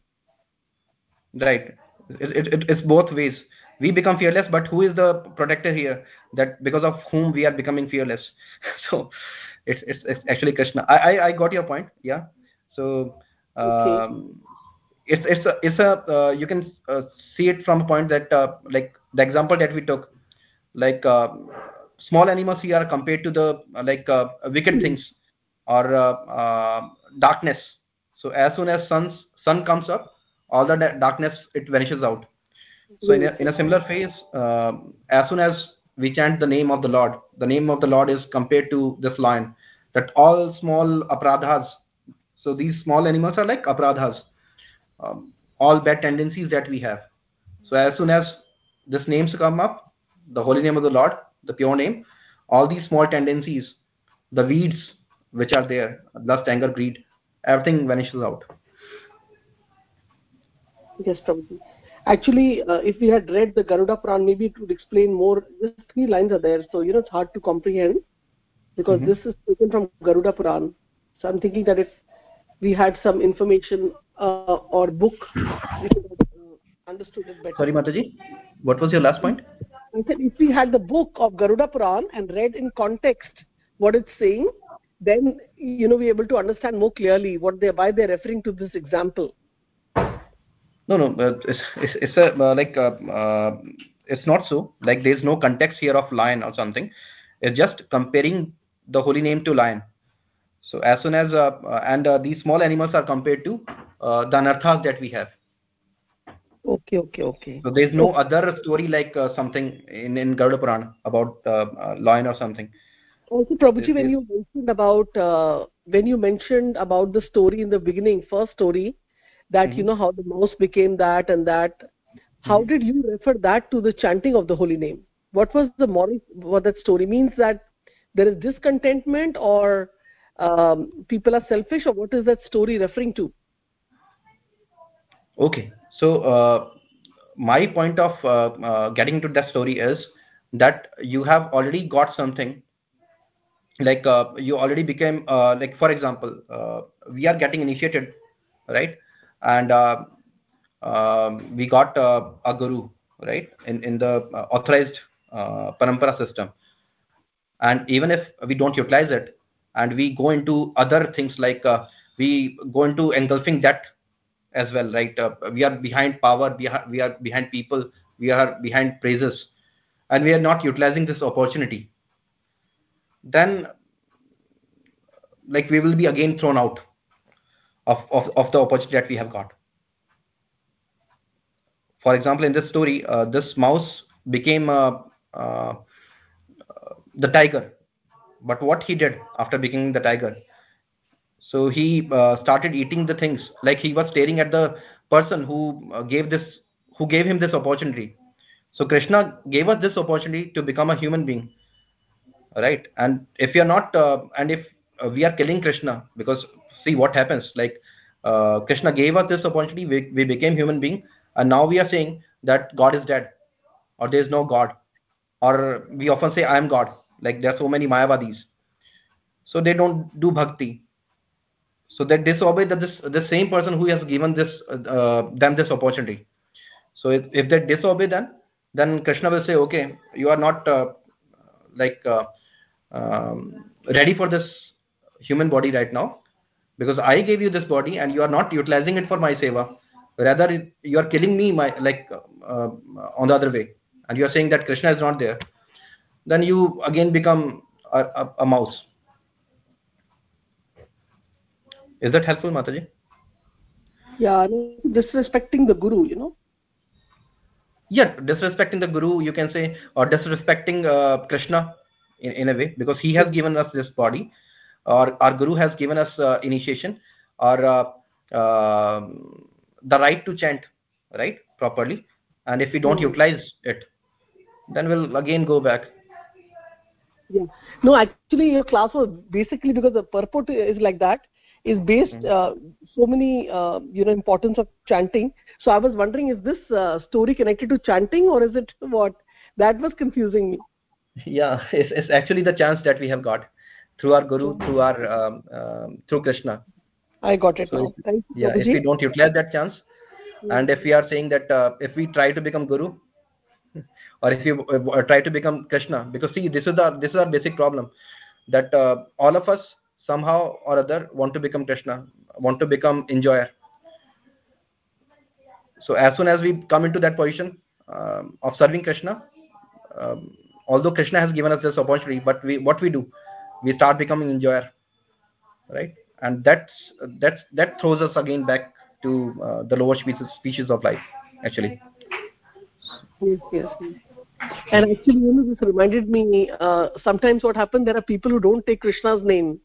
Right. It, it, it- it's both ways. We become fearless but who is the protector here? That because of whom we are becoming fearless. So it's, it's, it's actually krishna. I, I i got your point. Yeah. So Okay. It's it's a it's a uh, you can uh, see it from a point that uh, like the example that we took like uh, small animals here are compared to the uh, like uh, wicked things or uh, uh, darkness. So as soon as sun's sun comes up all the da- darkness it vanishes out. So in a, in a similar phase as soon as we chant the name of the lord the name of the lord is compared to this lion that all small apradhas so these small animals are like apradhas um, all bad tendencies that we have so as soon as this names come up the holy name of the Lord, the pure name, all these small tendencies, the weeds which are there, lust, anger, greed, everything vanishes out. Yes, Prabhuji. Actually, uh, if we had read the Garuda Puran, maybe it would explain more. Just three lines are there, so you know it's hard to comprehend because mm-hmm. this is taken from Garuda Puran. So I'm thinking that if we had some information uh, or book, we could have uh, understood it better. Sorry, Mataji, what was your last point? I said if we had the book of Garuda Puran and read in context what it's saying, then you know we're able to understand more clearly what they why they're referring to this example. No no it's it's, it's a uh, like uh, uh, it's not so. Like there's no context here of lion or something. It's just comparing the holy name to lion. So as soon as uh, uh, and these small animals are compared to the anarthas that we have okay okay okay so there's no okay. other story like something in in garuda purana about lion or something also prabhuji when you mentioned about when you mentioned about the story in the beginning first story that mm-hmm. you know how the mouse became that and that how mm-hmm. did you refer that to the chanting of the holy name what was the moral what that story means that there is discontentment or um, people are selfish or what is that story referring to okay. So uh, my point of uh, uh, getting into that story is that you have already got something like uh, you already became uh, like for example uh, we are getting initiated right? And um, we got a guru right in in the authorized parampara system. And even if we don't utilize it and we go into other things like we go into engulfing that as well right uh, we are behind power we are, we are behind people we are behind praises and we are not utilizing this opportunity then like we will be again thrown out of, of, of the opportunity that we have got. For example, in this story, uh, this mouse became uh, uh, the tiger. But what he did after becoming the tiger? So he uh, started eating the things. Like he was staring at the person who uh, gave this, who gave him this opportunity. So Krishna gave us this opportunity to become a human being, right? And if you are not, uh, and if we are killing Krishna because see what happens. Like uh, krishna gave us this opportunity we, we became human being and now we are saying that god is dead or there is no god or we often say i am god. Like there are so many mayavadis. So they don't do bhakti so they disobey the, this the same person who has given this uh, them this opportunity. So if, if they disobey them then krishna will say okay you are not uh, like uh, um, ready for this human body right now because i gave you this body and you are not utilizing it for my seva. Rather you are killing me my like uh, on the other way. And you are saying that krishna is not there. Then you again become a, a, a mouse is that helpful mataji? Yeah disrespecting the guru you know? Yeah disrespecting the guru you can say or disrespecting uh, krishna in, in a way because he has given us this body or our guru has given us uh, initiation or uh, um, the right to chant right properly. And if we don't mm. utilize it then we'll again go back. Yeah. No actually your class was basically because the purport is like that is based mm. uh, so many uh, you know importance of chanting. So i was wondering is this uh, story connected to chanting or is it what? That was confusing me. Yeah it's, it's actually the chance that we have got through our guru through our um, um, through krishna. I got it so if, Thank you, yeah if we don't utilize that chance mm. and if we are saying that uh, if we try to become guru or if you uh, try to become krishna because see this is the this is our basic problem that uh, all of us somehow or other want to become krishna want to become enjoyer. So as soon as we come into that position um, of serving krishna um, although krishna has given us this opportunity but we what we do we start becoming enjoyer right? And that's that's that throws us again back to uh, the lower species species of life actually. Yes yes, and actually you know this reminded me uh, sometimes what happens there are people who don't take krishna's name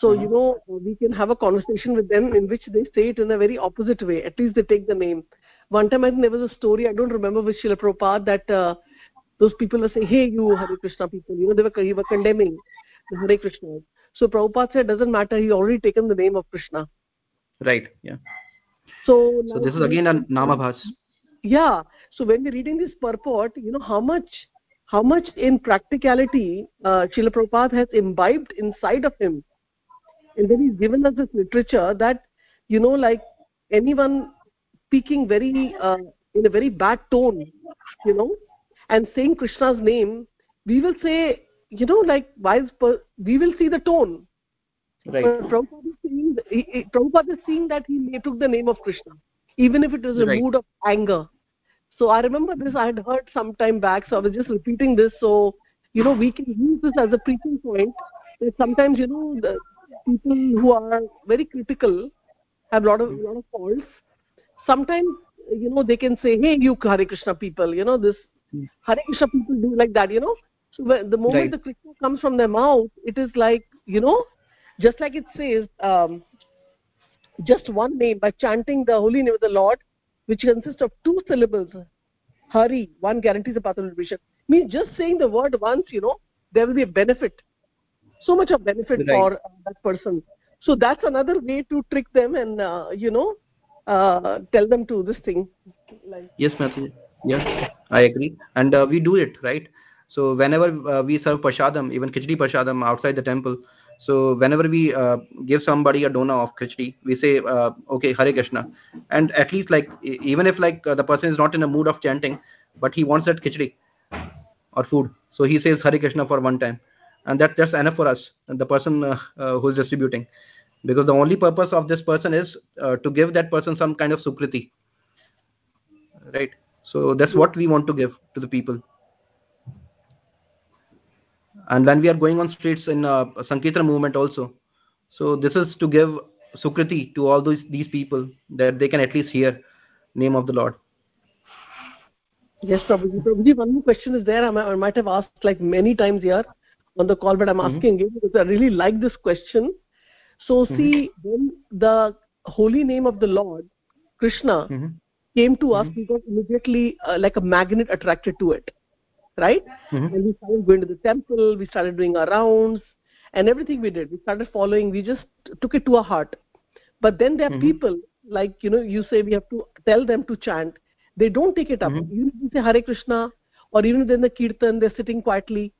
so you know we can have a conversation with them in which they say it in a very opposite way at least they take the name one time i think there was a story i don't remember with Srila Prabhupada that uh, those people were saying, "Hey, you Hare Krishna people," you know, they were they were condemning the Hare Krishna. So Prabhupada said, "Doesn't matter. He already taken the name of Krishna." Right. Yeah. So, so this is again a namabhas. Yeah. So when we're reading this purport, you know how much how much in practicality uh, Srila Prabhupada has imbibed inside of him. And then he's given us this literature that, you know, like anyone speaking very, uh, in a very bad tone, you know, and saying Krishna's name, we will say, you know, like, wise, per- we will see the tone. Right. But Prabhupada is, seeing, he, he, Prabhupada is seeing that he took the name of Krishna, even if it was a right. mood of anger so i remember this i had heard some time back so i was just repeating this so you know we can use this as a preaching point that sometimes you know the people who are very critical have a lot of lot of faults. Sometimes you know they can say hey you hare krishna people you know this hare krishna people do like that you know? So the moment right. the krishna comes from their mouth it is like you know just like it says um, just one name by chanting the holy name of the lord which consists of two syllables hari one guarantees a path of liberation. Means just saying the word once you know there will be a benefit so much of benefit right. for uh, that person. So that's another way to trick them and uh, you know uh, tell them to this thing. Like yes ma'am. Yeah i agree. And uh, we do it right? So whenever uh, we serve prashadam even khichdi prashadam outside the temple so whenever we uh, give somebody a dona of khichdi we say uh, okay hare krishna. And at least like even if like uh, the person is not in a mood of chanting but he wants that khichdi or food so he says hare krishna for one time and that that's enough for us the person uh, uh, who is distributing. Because the only purpose of this person is uh, to give that person some kind of sukriti. Right? So that's what we want to give to the people. And when we are going on streets in uh, sankirtan movement also so this is to give sukriti to all those these people that they can at least hear name of the lord. Yes prabhuji. Prabhuji one more question is there. I might have asked like many times here on the call but i'm mm-hmm. asking mm-hmm. because i really like this question so mm-hmm. see when the holy name of the lord krishna mm-hmm. came to us we got immediately uh, like a magnet attracted to it right and we started going to the temple we started doing our rounds and everything we did we started following we just took it to our heart but then there are people like you know you say we have to tell them to chant they don't take it up mm-hmm. you say hare krishna or even in the kirtan they're sitting quietly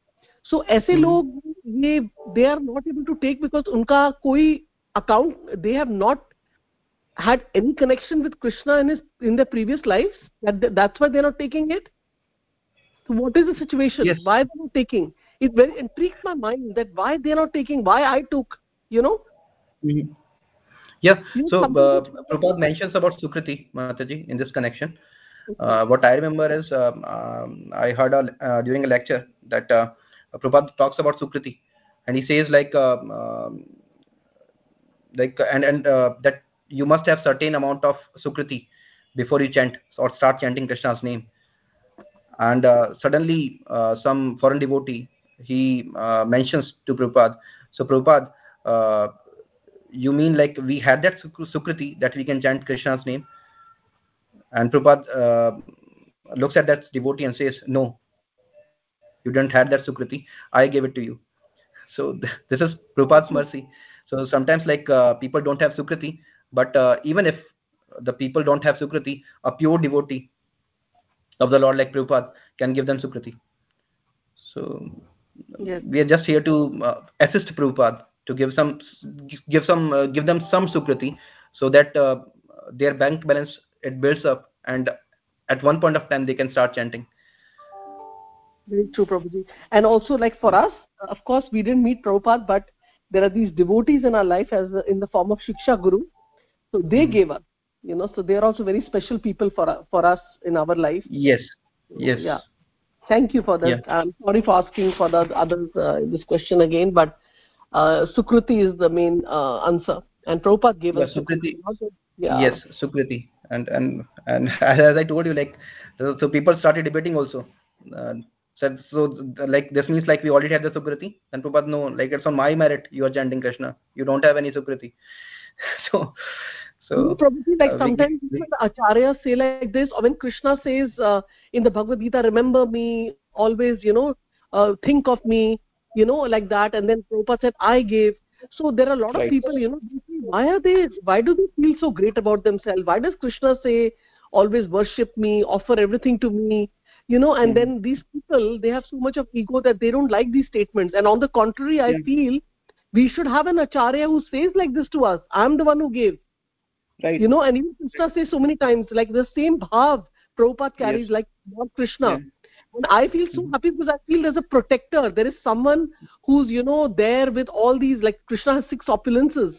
so ऐसे लोग ये they are not able to take because उनका कोई account they have not had any connection with krishna in his in their previous lives that that's why they're not taking it so what is the situation yes. why they're not taking it very intrigues my mind that why they're not taking why i took you know mm-hmm. yeah so uh, Prabhupada mentions about sukriti mataji in this connection uh, what i remember is um, um, i heard a, uh, during a lecture that uh, Prabhupada talks about sukriti and he says like um, um, like and and uh, that you must have certain amount of sukriti before you chant or start chanting krishna's name. And uh, suddenly uh, some foreign devotee he uh, mentions to Prabhupada so Prabhupada uh, you mean like we had that sukriti that we can chant krishna's name? And Prabhupada uh, looks at that devotee and says no you didn't have that sukriti. I gave it to you. So th- this is Prabhupada's mercy. So sometimes like uh, people don't have sukriti but uh, even if the people don't have sukriti a pure devotee of the lord like Prabhupada can give them sukriti. So yes. we are just here to uh, assist Prabhupada to give some give some uh, give them some sukriti so that uh, their bank balance it builds up and at one point of time they can start chanting very true prabhuji. And also like for us of course we didn't meet prabhupada but there are these devotees in our life as in the form of shiksha guru. So they mm-hmm. gave us you know. So they are also very special people for for us in our life. Yes. Yes. Yeah. Thank you for that. Yeah. i'm sorry for asking for the others uh, this question again but uh, sukruti is the main uh, answer. And prabhupada gave yeah, us sukruti yeah. yes sukriti. And and and as i told you like so people started debating also. Uh, so, so like this means like we already had the sukriti and Prabhupada no like it's on my merit you are chanting krishna you don't have any sukriti so So, probably like uh, sometimes we- when the acharyas say like this, or when Krishna says uh, in the Bhagavad Gita, "Remember me, always, you know, uh, think of me," you know, like that. And then Prabhupada said, "I gave." So there are a lot of people, you know, why are they? Why do they feel so great about themselves? Why does Krishna say, "Always worship me, offer everything to me"? You know, and Mhm. then these people they have so much of ego that they don't like these statements. And on the contrary, I hmm. feel we should have an acharya who says like this to us. I'm the one who gave right. you know and even krishna says so many times like the same bhav prabhupada carries Yes. like lord krishna Yeah. and i feel so hmm. happy because i feel there's a protector there is someone who's you know there with all these like krishna has six opulences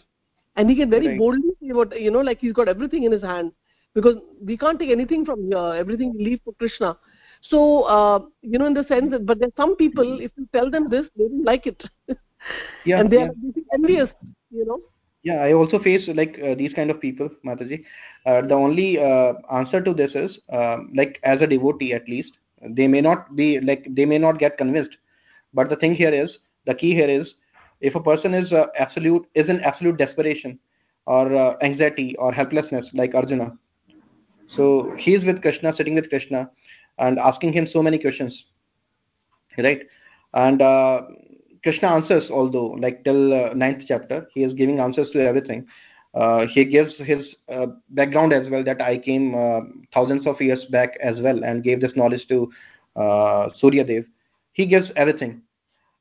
and he can very Right. boldly say what you know like he's got everything in his hand because we can't take anything from here everything we leave for krishna so uh, you know in the sense that but there's some people if you tell them this they don't like it. Yeah, and they yeah. are envious you know? Yeah i also face like uh, these kind of people mataji. Uh, the only uh, answer to this is um, like as a devotee at least they may not be like they may not get convinced. But the thing here is the key here is if a person is uh, absolute is in absolute desperation or uh, anxiety or helplessness like arjuna so he is with krishna sitting with krishna and asking him so many questions right? And uh, krishna answers although like till uh, ninth chapter he is giving answers to everything. Uh, he gives his uh, background as well that i came uh, thousands of years back as well and gave this knowledge to uh, surya dev he gives everything.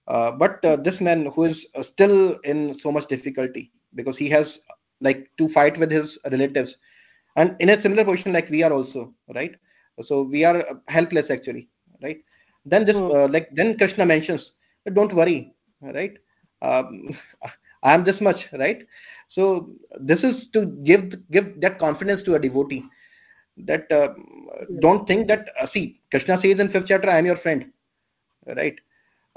Uh, but this man who is still in so much difficulty because he has like to fight with his relatives and in a similar position like we are also right so we are uh, helpless actually right? Then this Hmm. uh, like then krishna mentions don't worry right? Um, i am this much right? So this is to give give that confidence to a devotee that uh, don't think that uh, see krishna says in fifth chapter i am your friend right?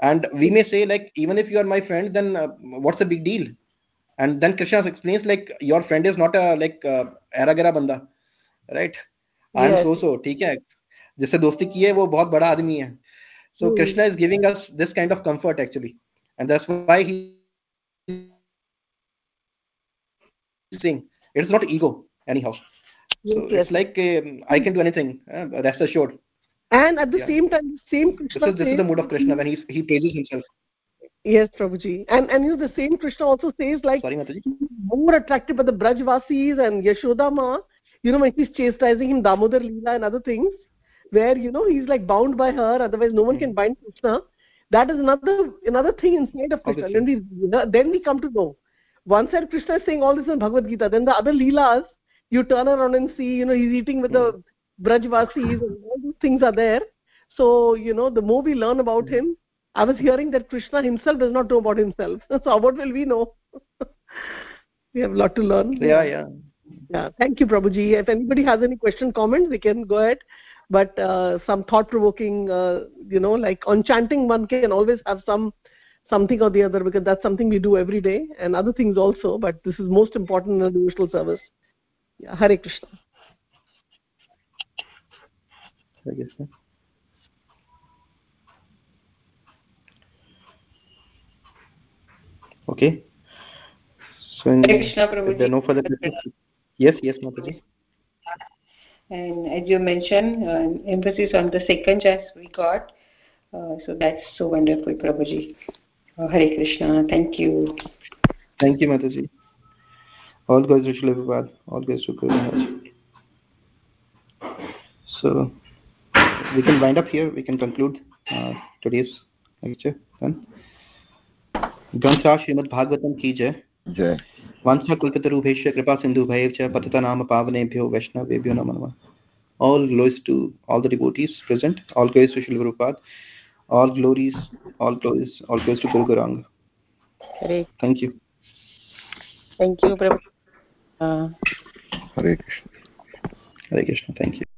And we may say like even if you are my friend then uh, what's the big deal? And then krishna explains like your friend is not a like uh, era gera banda right i am Yes. so so ठीक है जिससे दोस्ती की है वो बहुत बड़ा आदमी है so Hmm. krishna is giving us this kind of comfort actually and that's why he is saying it's not ego anyhow Yes, so yes. it's like um, i can do anything uh, rest assured And at the Yeah. same time, the same this Krishna is this is the says, mood of krishna when he he praises himself yes, Prabhuji. And and you know the same Krishna also says like sorry mataji more attractive by the Brajvasis and Yashoda Ma. You know when she's chastising him, Damodar Leela and other things, where you know he's like bound by her. Otherwise, no one hmm. can bind Krishna. That is another another thing inside of Krishna. Then we then we come to know. One side Krishna is saying all this in Bhagavad Gita. Then the other Leelas, you turn around and see, you know, he's eating with the hmm. Brajvasis and all these things are there. So, you know, the more we learn about hmm. him, I was hearing that Krishna himself does not know about himself. So what will we know? we have a lot to learn. yeah yeah Yeah. Thank you, Prabhuji. If anybody has any question, comments, they can go ahead. But uh, some thought-provoking, uh, you know, like on chanting, one can always have some something or the other because that's something we do every day and other things also. But this is most important in a devotional service. Yeah. Hare Krishna. I guess so. Okay. So, in, Krishna, if there are no further questions, yes yes mataji. And as you mentioned uh, emphasis on the second chest we got uh, so that's so wonderful prabhuji. Uh, Hari krishna. Thank you. Thank you mataji. All guys to Srila all guys to Guru So, we can wind up here, we can conclude uh, today's lecture then. Grantha Srimad Bhagavatam ki jai. जय वांछा कल्पतरुभ्यश्च कृपा सिन्धुभैः च पतितानाम पावनेभ्यो वैष्णवेभ्यो नमो नमः all glories to all the devotees present all glories to Srila Prabhupada all glories all glories all glories to Guru Gauranga Hare, thank you thank you, Prabhuji. Uh, Hare Krishna Hare Krishna thank you